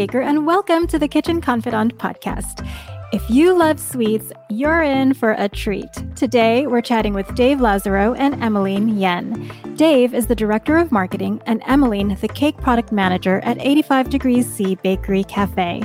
Baker, and welcome to the Kitchen Confidante podcast. If you love sweets, you're in for a treat. Today, we're chatting with Dave Lazaro and Emmeline Yen. Dave is the Director of Marketing, and Emmeline, the Cake Product Manager at 85 Degrees C Bakery Cafe.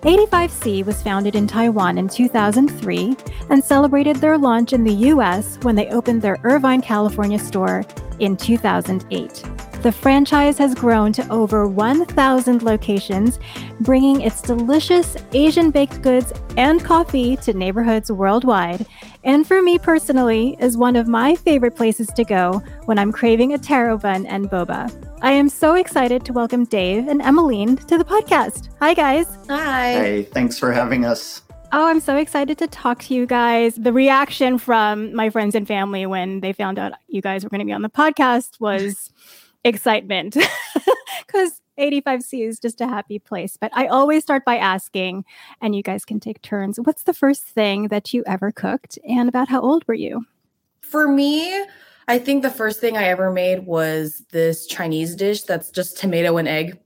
85C was founded in Taiwan in 2003 and celebrated their launch in the US when they opened their Irvine, California store in 2008. The franchise has grown to over 1,000 locations, bringing its delicious Asian baked goods and coffee to neighborhoods worldwide. And for me personally, is one of my favorite places to go when I'm craving a taro bun and boba. I am so excited to welcome Dave and Emmeline to the podcast. Hi, guys. Hi. Hey, thanks for having us. Oh, I'm so excited to talk to you guys. The reaction from my friends and family when they found out you guys were going to be on the podcast was excitement because 85C is just a happy place. But I always start by asking, and you guys can take turns what's the first thing that you ever cooked, and about how old were you? For me, I think the first thing I ever made was this Chinese dish that's just tomato and egg.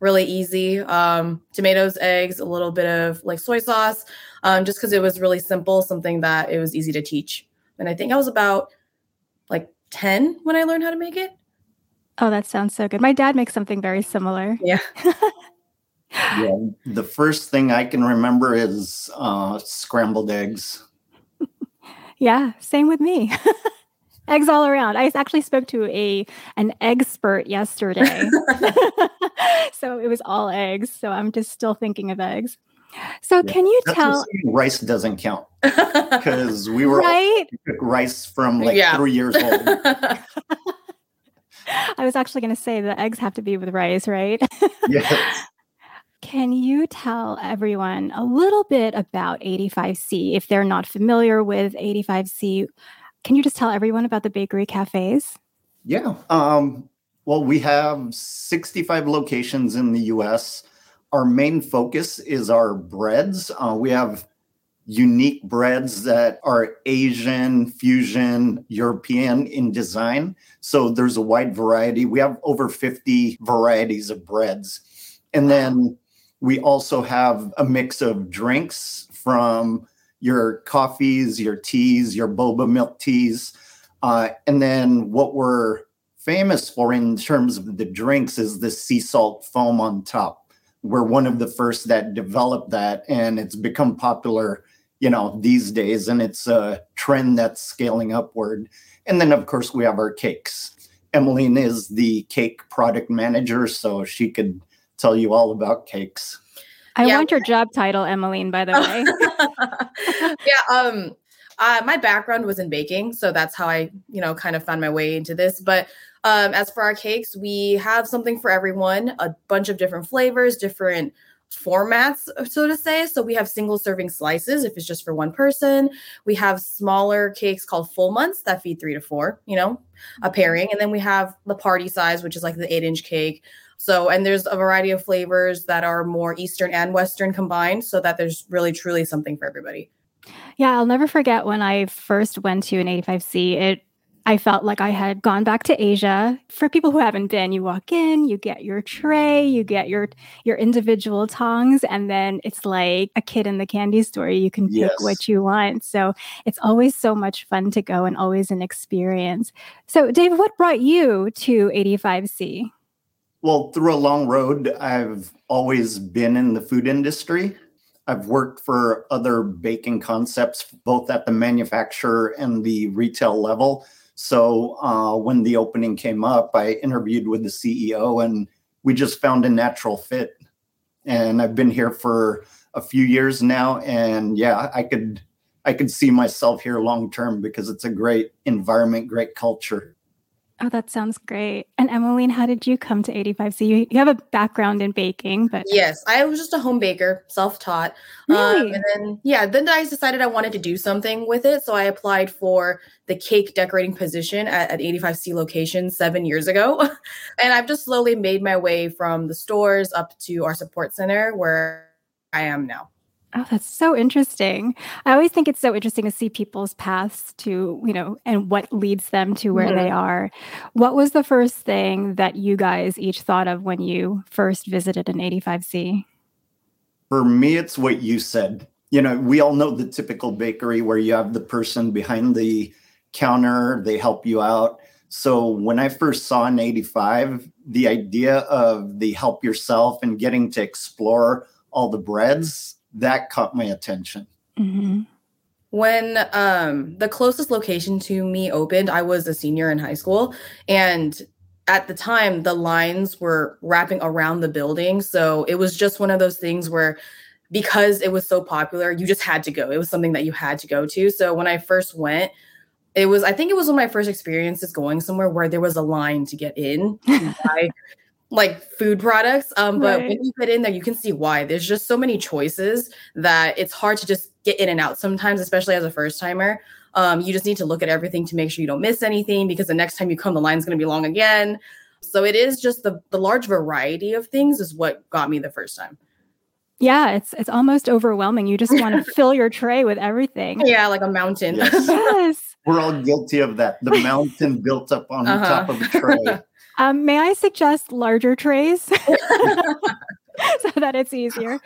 Really easy. Um, tomatoes, eggs, a little bit of like soy sauce, um, just because it was really simple, something that it was easy to teach. And I think I was about like 10 when I learned how to make it. Oh, that sounds so good. My dad makes something very similar. Yeah. yeah. The first thing I can remember is uh, scrambled eggs. yeah, same with me. eggs all around. I actually spoke to a an expert yesterday. so it was all eggs. So I'm just still thinking of eggs. So yeah. can you That's tell rice doesn't count because we were right? rice from like yeah. three years old. I was actually going to say the eggs have to be with rice, right? yes. Can you tell everyone a little bit about 85C if they're not familiar with 85C? Can you just tell everyone about the bakery cafes? Yeah. Um, well, we have 65 locations in the US. Our main focus is our breads. Uh, we have unique breads that are Asian, fusion, European in design. So there's a wide variety. We have over 50 varieties of breads. And then we also have a mix of drinks from your coffees, your teas, your boba milk teas. Uh, and then what we're famous for in terms of the drinks is the sea salt foam on top. We're one of the first that developed that, and it's become popular you know these days and it's a trend that's scaling upward. And then of course we have our cakes. Emmeline is the cake product manager so she could tell you all about cakes. I yeah. want your job title emmeline by the way. Yeah um uh, my background was in baking so that's how i you know kind of found my way into this. But um, as for our cakes we have something for everyone a bunch of different flavors different formats, so to say. So we have single serving slices if it's just for one person. We have smaller cakes called full months that feed three to four, you know, a pairing. And then we have the party size, which is like the eight inch cake. So, and there's a variety of flavors that are more Eastern and Western combined so that there's really truly something for everybody. Yeah, I'll never forget when I first went to an 85C. It I felt like I had gone back to Asia. For people who haven't been, you walk in, you get your tray, you get your your individual tongs, and then it's like a kid in the candy store. You can pick yes. what you want. So it's always so much fun to go and always an experience. So, Dave, what brought you to 85C? Well, through a long road, I've always been in the food industry. I've worked for other baking concepts, both at the manufacturer and the retail level. So uh, when the opening came up, I interviewed with the CEO and we just found a natural fit. And I've been here for a few years now. And yeah, I could I could see myself here long term because it's a great environment, great culture. Oh, that sounds great. And Emmeline, how did you come to 85? So you, you have a background in baking, but yes, I was just a home baker, self-taught. Um, really? Um, and then yeah, then I decided I wanted to do something with it. So I applied for the cake decorating position at, at 85C location seven years ago. and I've just slowly made my way from the stores up to our support center where I am now. Oh, that's so interesting. I always think it's so interesting to see people's paths to, you know, and what leads them to where mm-hmm. they are. What was the first thing that you guys each thought of when you first visited an 85C? For me, it's what you said. You know, we all know the typical bakery where you have the person behind the counter, they help you out. So when I first saw an 85, the idea of the help yourself and getting to explore all the breads, that caught my attention. Mm-hmm. When um, the closest location to me opened, I was a senior in high school. And at the time, the lines were wrapping around the building. So it was just one of those things where because it was so popular, you just had to go. It was something that you had to go to. So when I first went, it was, I think it was one of my first experiences going somewhere where there was a line to get in to buy like food products. Um, but right. when you get in there, you can see why. There's just so many choices that it's hard to just get in and out sometimes, especially as a first timer. Um, you just need to look at everything to make sure you don't miss anything because the next time you come, the line's going to be long again. So it is just the the large variety of things is what got me the first time. Yeah, it's it's almost overwhelming. You just want to fill your tray with everything. Yeah, like a mountain. Yes. yes. We're all guilty of that. The mountain built up on uh-huh. top of a tray. Um, may I suggest larger trays so that it's easier?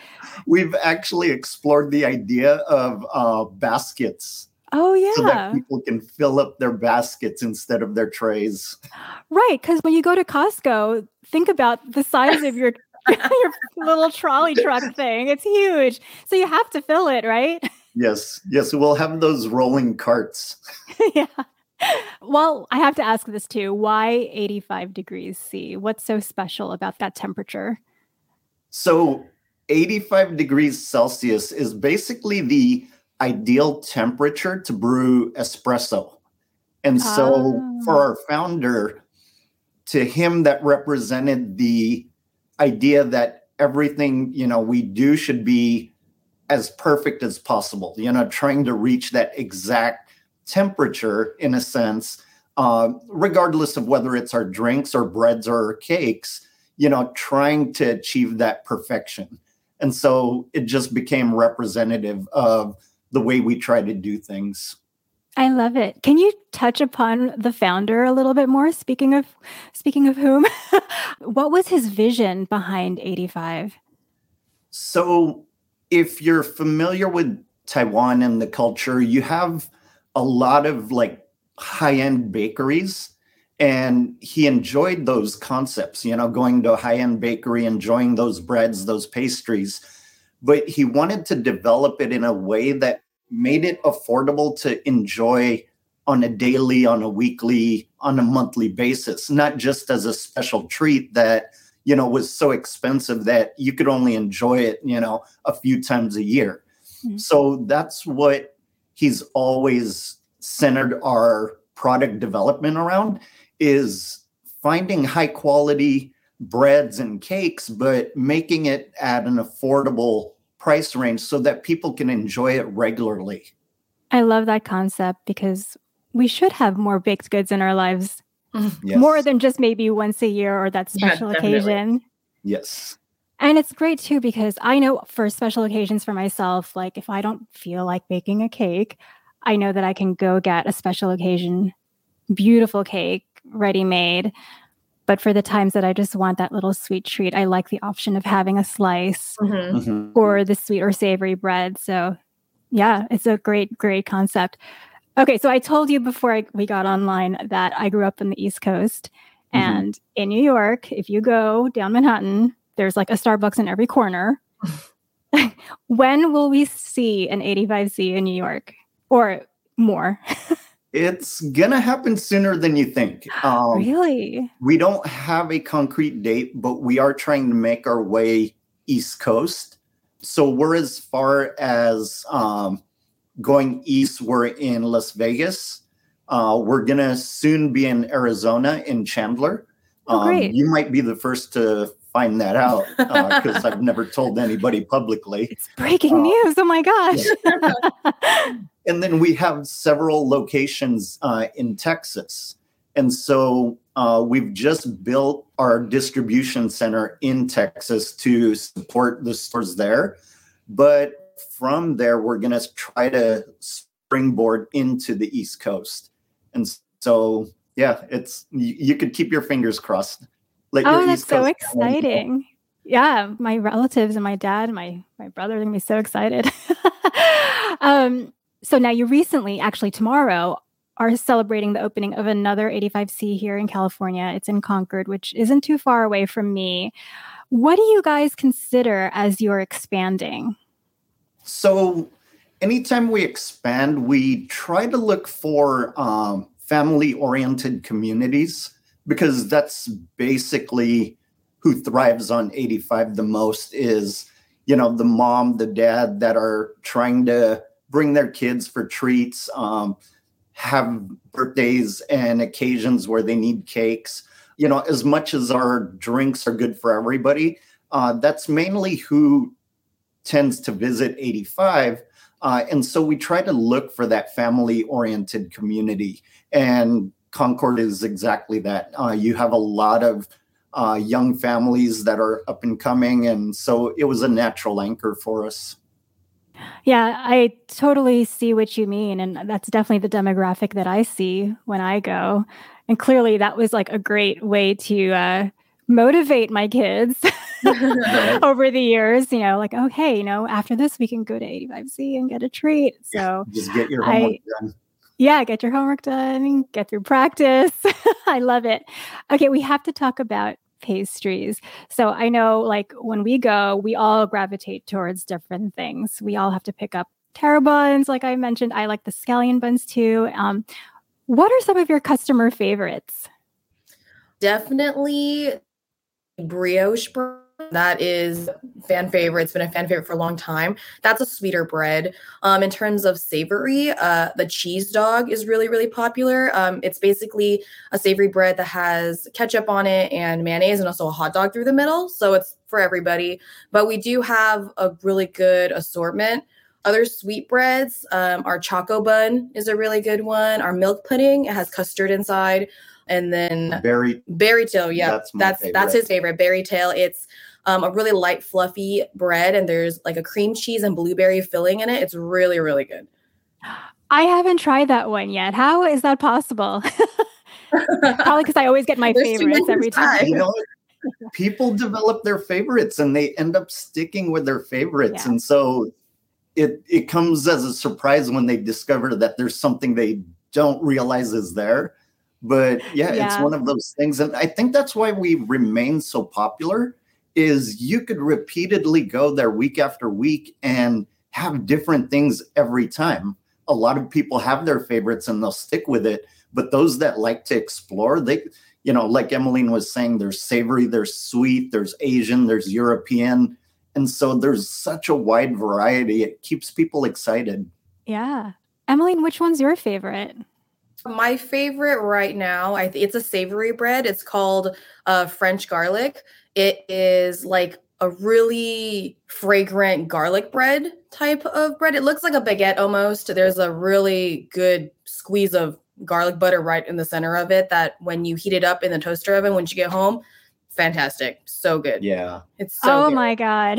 We've actually explored the idea of uh, baskets. Oh yeah, so that people can fill up their baskets instead of their trays. Right, because when you go to Costco, think about the size of your your little trolley truck thing. It's huge. So you have to fill it, right? Yes. Yes. We'll have those rolling carts. yeah. Well, I have to ask this too. Why 85 degrees C? What's so special about that temperature? So, 85 degrees Celsius is basically the ideal temperature to brew espresso. And so, oh. for ah. our founder, to him, that represented the idea that everything you know we do should be as perfect as possible you know trying to reach that exact temperature in a sense uh, regardless of whether it's our drinks or breads or cakes you know trying to achieve that perfection and so it just became representative of the way we try to do things I love it. Can you touch upon the founder a little bit more? Speaking of speaking of whom, what was his vision behind 85? So, if you're familiar with Taiwan and the culture, you have a lot of like high-end bakeries and he enjoyed those concepts, you know, going to a high-end bakery, enjoying those breads, those pastries, but he wanted to develop it in a way that made it affordable to enjoy on a daily, on a weekly, on a monthly basis, not just as a special treat that, you know, was so expensive that you could only enjoy it, you know, a few times a year. Mm-hmm. So that's what he's always centered our product development around is finding high quality breads and cakes, but making it at an affordable price range so that people can enjoy it regularly. I love that concept because we should have more baked goods in our lives mm-hmm. yes. more than just maybe once a year or that special yeah, occasion. Yes. And it's great too because I know for special occasions for myself, like if I don't feel like baking a cake, I know that I can go get a special occasion beautiful cake ready made but for the times that I just want that little sweet treat, I like the option of having a slice mm-hmm. Mm-hmm. or the sweet or savory bread. So, yeah, it's a great, great concept. Okay, so I told you before I, we got online that I grew up in the East Coast. Mm-hmm. And in New York, if you go down Manhattan, there's like a Starbucks in every corner. when will we see an 85C in New York or more? It's gonna happen sooner than you think. Um, really? We don't have a concrete date, but we are trying to make our way east coast. So we're as far as um, going east. We're in Las Vegas. Uh, we're gonna soon be in Arizona in Chandler. Oh. Um, you might be the first to find that out because uh, I've never told anybody publicly. It's breaking uh, news. Oh my gosh. Yeah. and then we have several locations uh, in Texas. And so uh, we've just built our distribution center in Texas to support the stores there. But from there, we're going to try to springboard into the East Coast. And so, yeah, it's you, you could keep your fingers crossed oh, that's so exciting. yeah, my relatives and my dad and my my brother are gonna be so excited. um, so now you recently, actually tomorrow, are celebrating the opening of another 85C here in California. It's in Concord, which isn't too far away from me. What do you guys consider as you're expanding? So, anytime we expand, we try to look for um, family oriented communities because that's basically who thrives on 85 the most is you know the mom the dad that are trying to bring their kids for treats um, have birthdays and occasions where they need cakes. You know as much as our drinks are good for everybody uh, that's mainly who tends to visit 85 uh, and so we try to look for that family oriented community. And concord is exactly that uh, you have a lot of uh, young families that are up and coming. And so it was a natural anchor for us. Yeah, I totally see what you mean. And that's definitely the demographic that I see when I go. And clearly, that was like a great way to uh, motivate my kids over the years. You know, like, oh, hey, you know, after this, we can go to 85C and get a treat. So just get your homework I, done. Yeah, get your homework done, get through practice. I love it. Okay, we have to talk about pastries. So I know like when we go, we all gravitate towards different things. We all have to pick up taro buns, like I mentioned. I like the scallion buns too. Um, what are some of your customer favorites? Definitely brioche bread that is fan favorite. It's been a fan favorite for a long time. That's a sweeter bread. Um, in terms of savory, uh, the cheese dog is really, really popular. Um, it's basically a savory bread that has ketchup on it and mayonnaise and also a hot dog through the middle. So it's for everybody. But we do have a really good assortment. Other sweetbreads, um, our choco bun is a really good one. Our milk pudding, it has custard inside and then berry berry tail yeah that's that's, that's his favorite berry tail it's um, a really light, fluffy bread, and there's like a cream cheese and blueberry filling in it. It's really, really good. I haven't tried that one yet. How is that possible? Probably because I always get my favorites every time. You know, people develop their favorites and they end up sticking with their favorites. Yeah. And so it it comes as a surprise when they discover that there's something they don't realize is there. But yeah, yeah, it's one of those things. And I think that's why we remain so popular is you could repeatedly go there week after week and have different things every time. A lot of people have their favorites and they'll stick with it, but those that like to explore, they you know, like Emmeline was saying, there's savory, there's sweet, there's Asian, there's European. And so there's such a wide variety. It keeps people excited. Yeah. Emmeline, which one's your favorite? My favorite right now, I th- it's a savory bread. It's called uh, French garlic. It is like a really fragrant garlic bread type of bread. It looks like a baguette almost. There's a really good squeeze of garlic butter right in the center of it that when you heat it up in the toaster oven when you get home, fantastic. So good. Yeah. It's so Oh good. my god.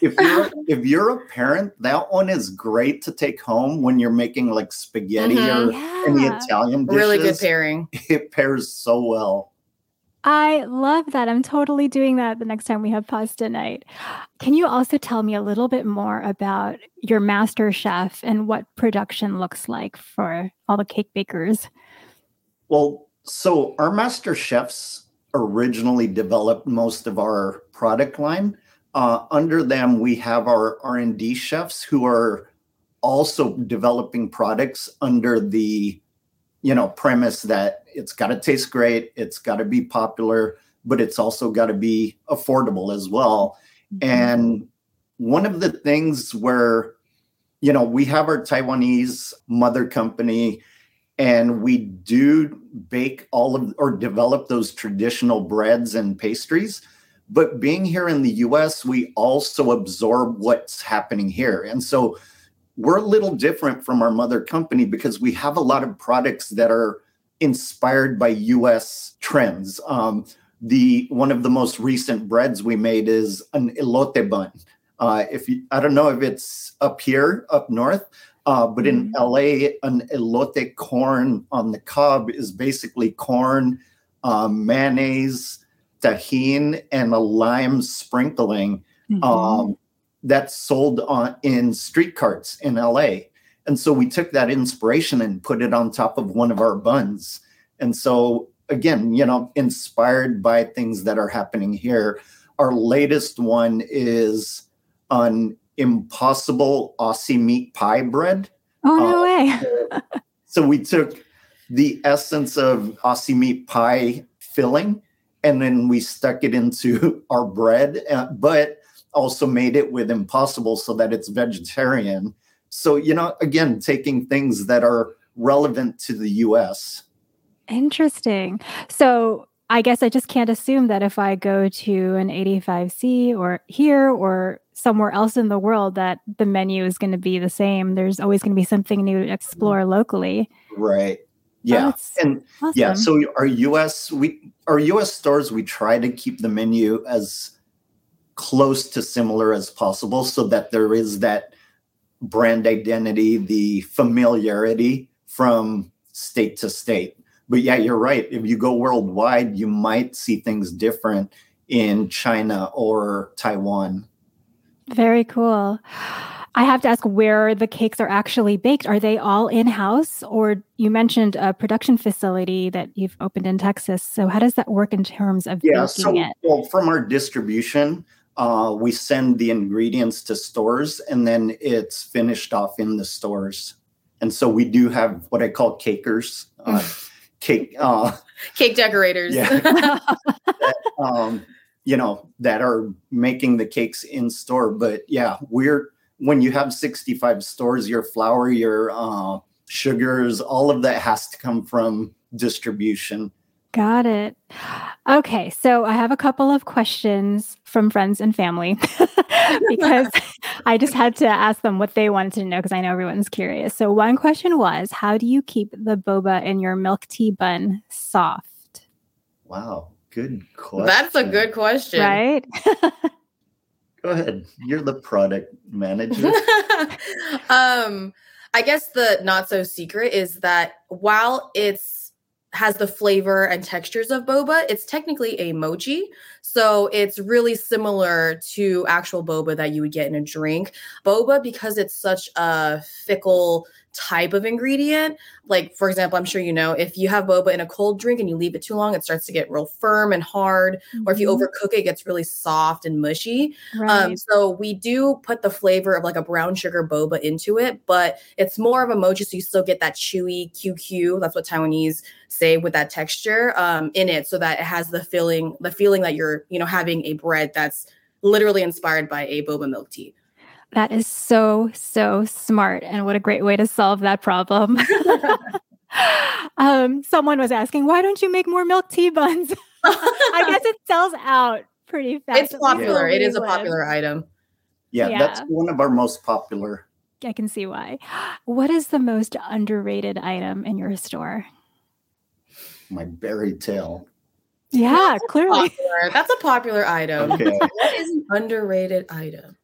if you're if you're a parent, that one is great to take home when you're making like spaghetti mm-hmm. or yeah. any Italian dishes. Really good pairing. It pairs so well. I love that. I'm totally doing that the next time we have pasta night. Can you also tell me a little bit more about your master chef and what production looks like for all the cake bakers? Well, so our master chefs originally developed most of our product line. Uh, under them, we have our R&D chefs who are also developing products under the you know premise that it's got to taste great it's got to be popular but it's also got to be affordable as well mm-hmm. and one of the things where you know we have our taiwanese mother company and we do bake all of or develop those traditional breads and pastries but being here in the US we also absorb what's happening here and so we're a little different from our mother company because we have a lot of products that are inspired by US trends. Um, the one of the most recent breads we made is an elote bun. Uh, if you, I don't know if it's up here up north, uh, but in mm-hmm. LA, an elote corn on the cob is basically corn, um, mayonnaise, Tajín and a lime sprinkling Mhm. um, that's sold on in street carts in LA. And so we took that inspiration and put it on top of one of our buns. And so again, you know, inspired by things that are happening here. Our latest one is an impossible Aussie meat pie bread. oh no uh, way. So we took the essence of Aussie meat pie filling and then we stuck it into our bread, uh, but also made it with impossible so that it's vegetarian. So, you know, again, taking things that are relevant to the US. Interesting. So I guess I just can't assume that if I go to an 85C or here or somewhere else in the world that the menu is going to be the same. There's always going to be something new to explore locally. Right. Oh, yeah. that's and Awesome. yeah, so our US we our US stores we try to keep the menu as close to similar as possible so that there is that brand identity, the familiarity from state to state. But yeah, you're right. If you go worldwide, you might see things different in China or Taiwan. Very cool. I have to ask where the cakes are actually baked. Are they all in house? Or you mentioned a production facility that you've opened in Texas. So, how does that work in terms of Yeah, baking so it? well, from our distribution, uh, we send the ingredients to stores and then it's finished off in the stores. And so we do have what I call cakers, uh, cake, uh, Cake decorators. Yeah. um, you know, that are making the cakes in store. But yeah, we're when you have 65 stores, your flour, your uh, sugars, all of that has to come from distribution. Got it. Okay, so I have a couple of questions from friends and family because I just had to ask them what they wanted to know because I know everyone's curious. So, one question was How do you keep the boba in your milk tea bun soft? Wow, good question. That's a good question. Right? Go ahead. You're the product manager. um, I guess the not so secret is that while it's has the flavor and textures of boba, it's technically a mochi. So it's really similar to actual boba that you would get in a drink. Boba, because it's such a fickle type of ingredient, like for example, I'm sure you know, if you have boba in a cold drink and you leave it too long, it starts to get real firm and hard. Or if you Mhm. overcook it, it gets really soft and mushy. right. Um, so we do put the flavor of like a brown sugar boba into it, but it's more of a mochi, so you still get that chewy QQ. That's what Taiwanese say with that texture um, in it, so that it has the feeling, the feeling that you're, you know, having a bread that's literally inspired by a boba milk tea. that is so, so smart. And what a great way to solve that problem. um, someone was asking, Why don't you make more milk tea buns? I guess it sells out pretty fast. it's popular. It is It we a live. popular item. Yeah, that's one of our most popular. I can see why. What is the most underrated item in your store? My berry tail. Yeah, clearly. Popular. That's a popular item. Okay. What is an underrated item?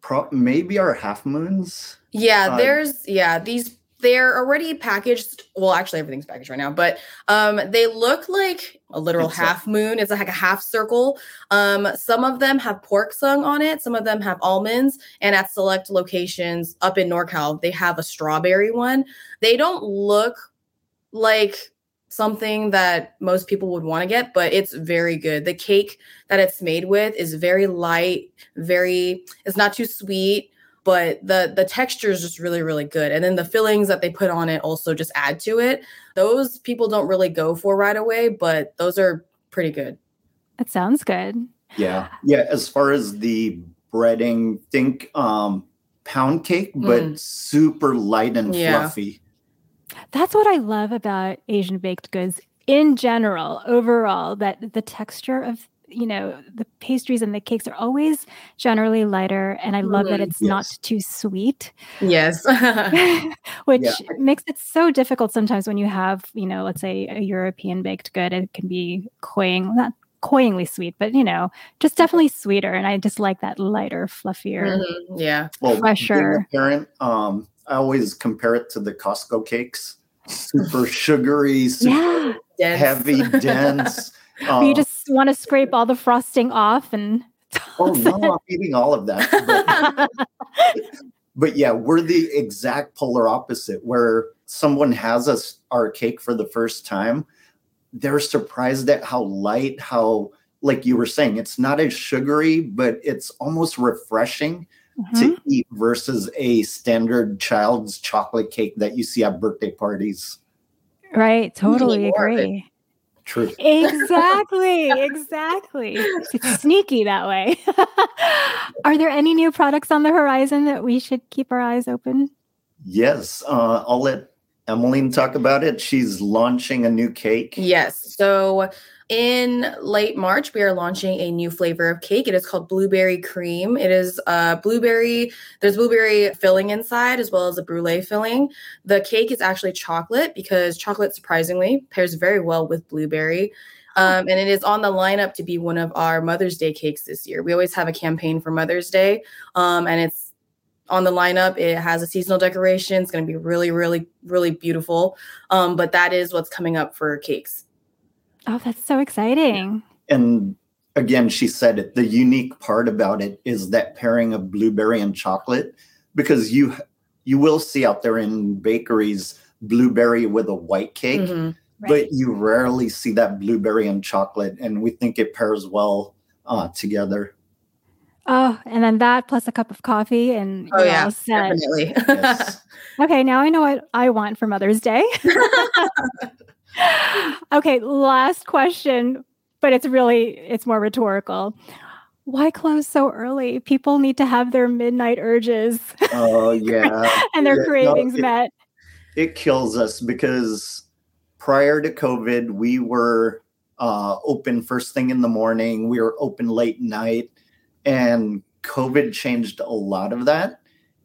Pro- maybe our half moons. Yeah, Uh, there's yeah, these they're already packaged. Well, actually everything's packaged right now, but um they look like a literal It's a- half moon. It's like a half circle. Um some of them have pork sung on it, some of them have almonds, and at select locations up in NorCal, they have a strawberry one. They don't look like something that most people would want to get, but it's very good. The cake that it's made with is very light, very it's not too sweet, but the the texture is just really really good. And then the fillings that they put on it also just add to it. Those people don't really go for right away, but those are pretty good. That sounds good. Yeah. Yeah. As far as the breading, think um pound cake, but Mm. super light and Yeah. fluffy. That's what I love about Asian baked goods in general, overall, that the texture of you know the pastries and the cakes are always generally lighter and i love that Mhm. it's not too sweet Yes. which Yeah. makes it so difficult sometimes when you have you know let's say a european baked good it can be cloying not cloyingly sweet but you know just definitely sweeter and i just like that lighter fluffier Mhm, Yeah. Well, being a Fresher. parent, um, I always compare it to the Costco cakes. Super sugary, super yeah heavy, dense. You uh, just want to scrape all the frosting off and. Oh no, I'm eating all of that. But, but yeah, we're the exact polar opposite. Where someone has us our cake for the first time, they're surprised at how light, how like you were saying, it's not as sugary, but it's almost refreshing mm-hmm. to eat versus a standard child's chocolate cake that you see at birthday parties. Right, totally agree. True. Exactly, exactly. It's sneaky that way. Are there any new products on the horizon that we should keep our eyes open? Yes, uh, I'll let Emmeline talk about it. She's launching a new cake. Yes. So in late March, we are launching a new flavor of cake. It is called blueberry cream. It is uh, blueberry, there's blueberry filling inside as well as a brulee filling. The cake is actually chocolate because chocolate surprisingly pairs very well with blueberry. Um, and it is on the lineup to be one of our Mother's Day cakes this year. We always have a campaign for Mother's Day, um, and it's on the lineup. It has a seasonal decoration. It's going to be really, really, really beautiful. Um, but that is what's coming up for cakes. Oh, that's so exciting. And again, she said it. The unique part about it is that pairing of blueberry and chocolate, because you you will see out there in bakeries blueberry with a white cake, mm-hmm. right. but you rarely see that blueberry and chocolate, and we think it pairs well uh, together. Oh, and then that plus a cup of coffee, and oh yeah, definitely. yes. Okay, now I know what I want for Mother's Day. okay, last question, but it's really it's more rhetorical. Why close so early? People need to have their midnight urges. Oh yeah. and their yeah, cravings no, it, met. It kills us because prior to COVID, we were uh, open first thing in the morning. We were open late night, and COVID changed a lot of that.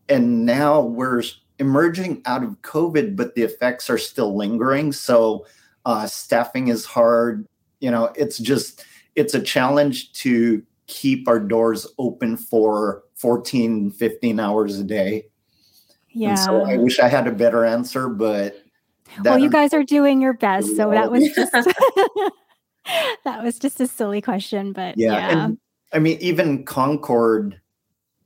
And now we're emerging out of COVID, but the effects are still lingering. So uh, staffing is hard. You know, it's just it's a challenge to keep our doors open for 14, 15 hours a day. Yeah. And so I wish I had a better answer, but well, you guys are doing your best. So that was just that was just a silly question, but yeah. yeah. And, I mean, even Concord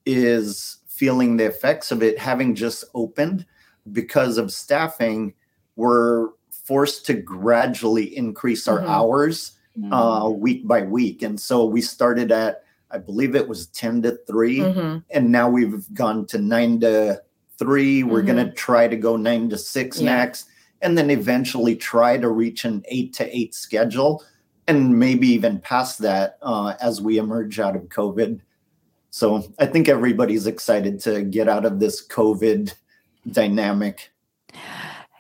is feeling the effects of it having just opened because of staffing. We're forced to gradually increase our mm-hmm. hours mm-hmm. Uh, week by week. And so we started at, I believe it was 10 to 3, mm-hmm. and now we've gone to 9 to 3. We're going to mm-hmm. try to go 9 to 6 yeah. next, and then eventually try to reach an 8 to 8 schedule, and maybe even past that uh, as we emerge out of COVID. So I think everybody's excited to get out of this COVID dynamic.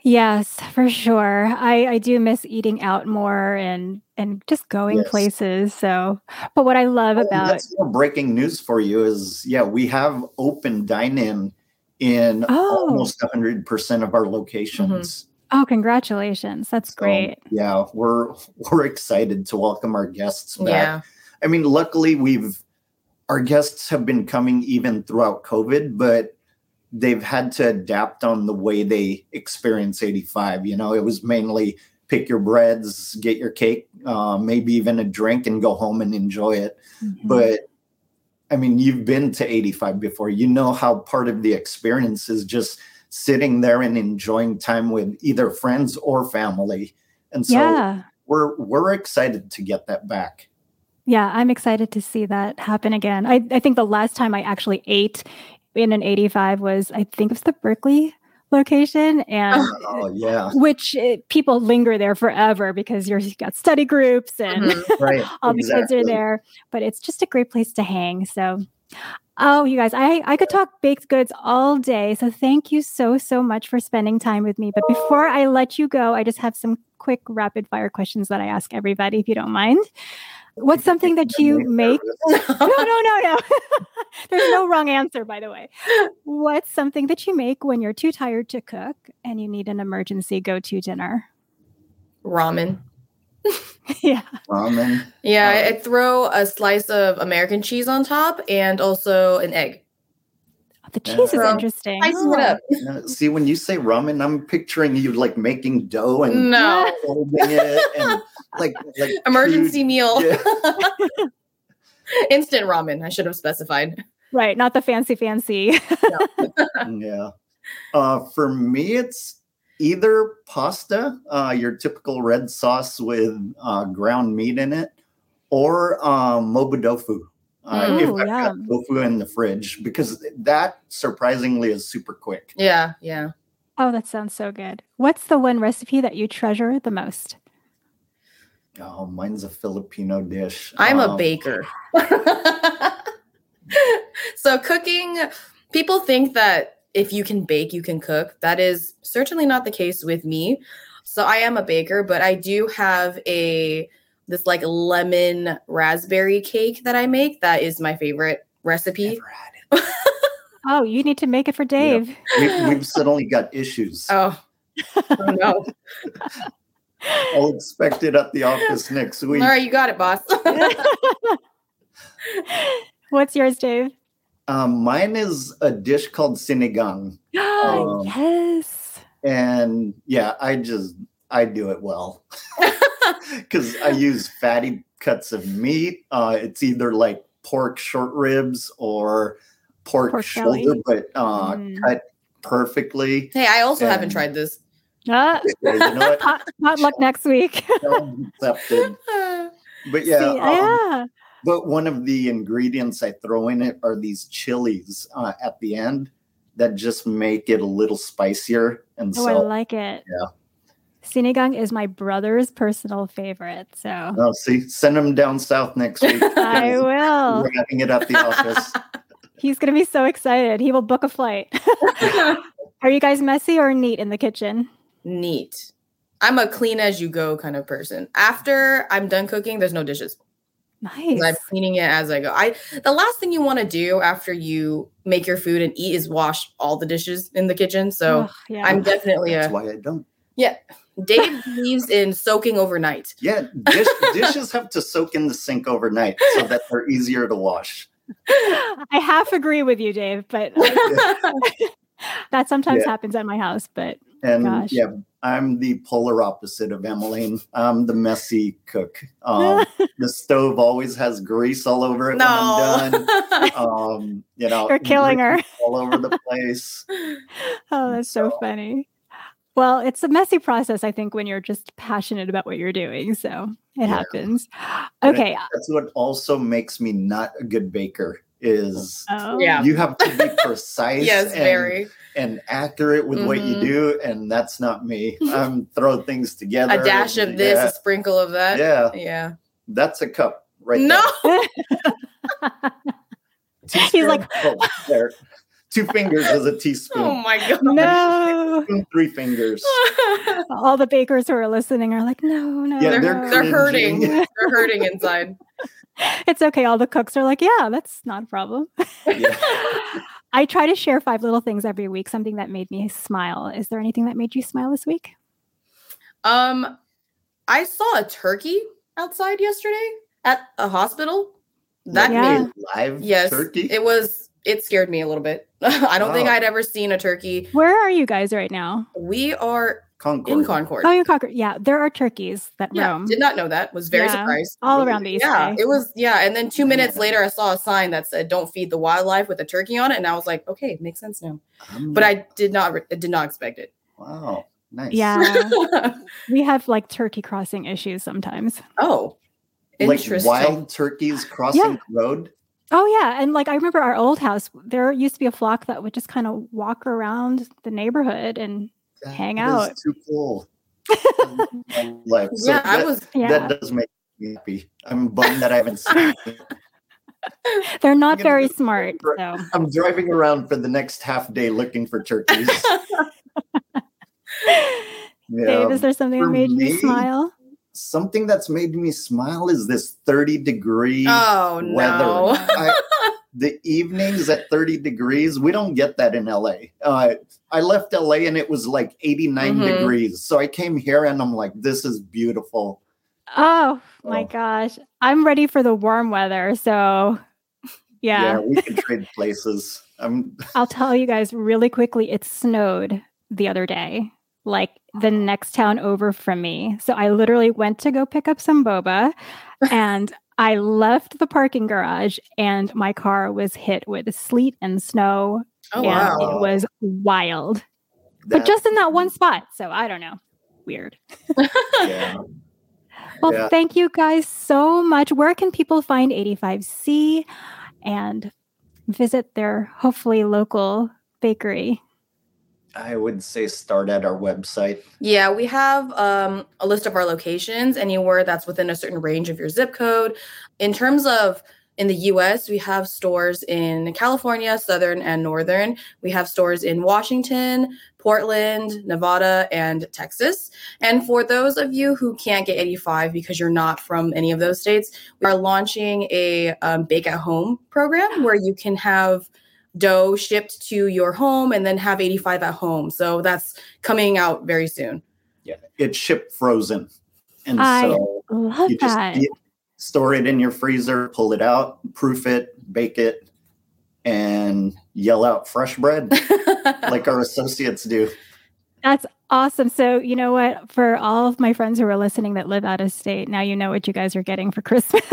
Yes, for sure. I, I do miss eating out more and and just going yes. places. So, but what I love oh, about that's breaking news for you is yeah, we have open dine in in oh. almost 100% of our locations. Mm-hmm. Oh, congratulations. That's so, great. Yeah, we're we're excited to welcome our guests back. Yeah. I mean, luckily we've our guests have been coming even throughout COVID, but they've had to adapt on the way they experience 85 you know it was mainly pick your breads get your cake uh, maybe even a drink and go home and enjoy it mm-hmm. but i mean you've been to 85 before you know how part of the experience is just sitting there and enjoying time with either friends or family and so yeah. we're we're excited to get that back yeah, I'm excited to see that happen again. I, I think the last time I actually ate in an 85 was I think it was the Berkeley location and oh, yeah which it, eh, people linger there forever because you have got study groups and mm-hmm. right. all exactly. the kids are there but it's just a great place to hang so oh you guys i i could talk baked goods all day so thank you so so much for spending time with me but before i let you go i just have some quick rapid fire questions that i ask everybody if you don't mind What's something that you make? no, no, no, no. There's no wrong answer, by the way. What's something that you make when you're too tired to cook and you need an emergency go to dinner? Ramen. yeah. Ramen. Yeah, I, I throw a slice of American cheese on top and also an egg. The cheese Yeah. is So, interesting. Spicing it Oh. up. Uh, See, when you say ramen, I'm picturing you like making dough and No. folding it and like like Emergency food. meal. Yeah. Instant ramen. I should have specified. Right, not the fancy fancy. yeah. Uh, for me, it's either pasta, uh, your typical red sauce with uh, ground meat in it, or um, mobudofu. Uh, if Ooh, I've got tofu in the fridge, because that surprisingly is super quick. Yeah, yeah. oh, that sounds so good. What's the one recipe that you treasure the most? Oh, mine's a Filipino dish. I'm a Um, baker. so cooking, people think that if you can bake, you can cook. That is certainly not the case with me. So I am a baker, but I do have a this like lemon raspberry cake that I make. That is my favorite recipe. Never had it. Oh, you need to make it for Dave. We, we've suddenly got issues. Oh, oh no. I'll expect it at the office next week. All right, you got it, boss. What's yours, Dave? Um, mine is a dish called sinigang. Oh, Um, yes. And yeah, I just I do it well. Because I use fatty cuts of meat. Uh, it's either like pork short ribs or pork, Pork shoulder, belly. but uh, Mm. cut perfectly. hey, I also haven't tried this. Yeah, you know what? pot, potluck next week. Challenge accepted. But yeah, See, um, yeah. But one of the ingredients I throw in it are these chilies uh, at the end that just make it a little spicier. And Oh, I like it. yeah. Sinigang is my brother's personal favorite. So oh, see, send him down south next week. I will. We're having it at the office. He's going to be so excited. He will book a flight. Are you guys messy or neat in the kitchen? Neat. I'm a clean as you go kind of person. After I'm done cooking, there's no dishes. 'Cause Nice. I'm cleaning it as I go. I the last thing you want to do after you make your food and eat is wash all the dishes in the kitchen. So Ugh, yeah. I'm definitely That's a why I don't. Yeah. Dave believes in soaking overnight. Yeah, dish, dishes have to soak in the sink overnight so that they're easier to wash. I half agree with you, Dave, but that sometimes Yeah. happens at my house. But And Gosh. yeah, I'm the polar opposite of Emmeline. I'm the messy cook. Um, the stove always has grease all over it when I'm done. Um, you know, you're killing her. all over the place. Oh, that's so So- funny. Well, it's a messy process, I think, when you're just passionate about what you're doing. So it Yeah. happens. And Okay. That's what also makes me not a good baker is Oh, Yeah. you have to be precise yes, and, very. And accurate with what you Mhm. do, and that's not me. I'm throw things together. A dash of this, Yeah, a sprinkle of that. yeah, Yeah. that's a cup right no. there. He's like- Oh, there. Two fingers is a teaspoon. Oh my god. no. Three fingers. All the bakers who are listening are like, no, no. Yeah, they're they're they're, hurting. they're hurting inside. it's okay. All the cooks are like, yeah, that's not a problem. Yeah. I try to share five little things every week, something that made me smile. Is there anything that made you smile this week? Um, I saw a turkey outside yesterday at a hospital. That Yeah. made live yes, turkey. it was. It scared me a little bit. I don't think I'd ever seen a turkey. Where are you guys right now? We are Concord. in Concord. Oh, you're Concord. Yeah, there are turkeys that yeah, roam did not know that. Was very Yeah. surprised. all Really? around the East Yeah, Bay. it was. Yeah, and then two minutes later, I saw a sign that said "Don't feed the wildlife" with a turkey on it, and I was like, "Okay, makes sense now." Um, But I did not. re- I did not expect it. wow, nice. Yeah, we have like turkey crossing issues sometimes. oh, like wild turkeys crossing Yeah. the road. Oh yeah, and like I remember our old house, there used to be a flock that would just kind of walk around the neighborhood and That Hang is out. Too cool. Life. So yeah, I that- was. yeah, That does make me happy. I'm bummed that I haven't seen it. they're not very go smart. for- So I'm driving around for the next half day looking for turkeys. Yeah. Dave, is there something that made me, you smile? Something that's made me smile is this 30 degree Oh weather. no! I- the evenings at 30 degrees, we don't get that in LA. Uh, I left LA and it was like 89 Mhm. degrees. So I came here and I'm like, this is beautiful. Oh my gosh, I'm ready for the warm weather. So Yeah. Yeah, we can trade places. Um, I'll tell you guys really quickly it snowed the other day, like the next town over from me. So I literally went to go pick up some boba and I left the parking garage and my car was hit with sleet and snow. Oh and wow. it was wild. But just in that one spot. So I don't know. Weird. yeah. Well, Yeah. thank you guys so much. Where can people find 85C and visit their hopefully local bakery? I would say start at our website. Yeah, we have um, a list of our locations, anywhere that's within a certain range of your zip code. In terms of in the US, we have stores in California, Southern and Northern. We have stores in Washington, Portland, Nevada, and Texas. And for those of you who can't get 85 because you're not from any of those states, we are launching a um, bake at home program where you can have dough shipped to your home and then have 85 at home. So that's coming out very soon. Yeah. It's shipped frozen. And I so Love you just that. you store it in your freezer, pull it out, proof it, bake it, and yell out fresh bread like our associates do. That's awesome. So, you know what? For all of my friends who are listening that live out of state, now you know what you guys are getting for Christmas.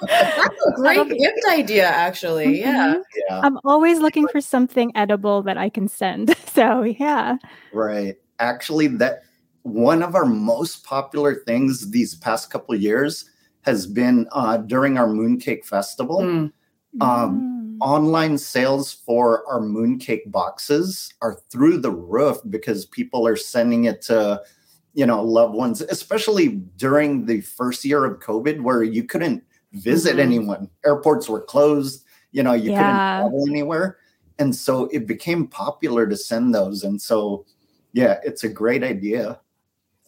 That's a great gift idea, actually. Yeah. Mhm. Yeah. I'm always looking for something edible that I can send. So, yeah. Right. Actually, that one of our most popular things these past couple of years has been uh, during our mooncake festival. Mm. Um, Mm. Online sales for our mooncake boxes are through the roof because people are sending it to, you know, loved ones, especially during the first year of COVID where you couldn't visit Mhm. anyone. Airports were closed, you know, you Yeah. couldn't travel anywhere. And so it became popular to send those. And so, yeah, it's a great idea.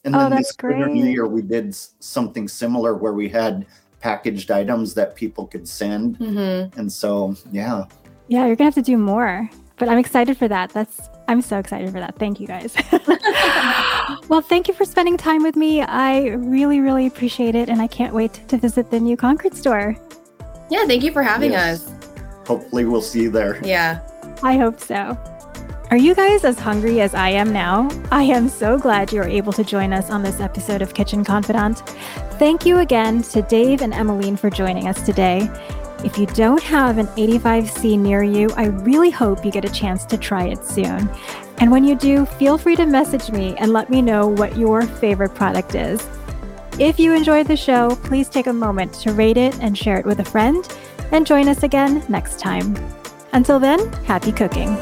And Oh, then this Lunar New. Year, we did something similar where we had packaged items that people could send. Mhm. And so, yeah, Yeah, you're gonna have to do more. But I'm excited for that. That's I'm so excited for that. Thank you guys. well, thank you for spending time with me. I really, really appreciate it, and I can't wait to visit the new Concord store. Yeah. Thank you for having Yes. us. hopefully we'll see you there. Yeah. I hope so. Are you guys as hungry as I am now? I am so glad you were able to join us on this episode of Kitchen Confidant. Thank you again to Dave and Emmeline for joining us today. If you don't have an 85C near you, I really hope you get a chance to try it soon. And when you do, feel free to message me and let me know what your favorite product is. If you enjoyed the show, please take a moment to rate it and share it with a friend, and join us again next time. Until then, happy cooking.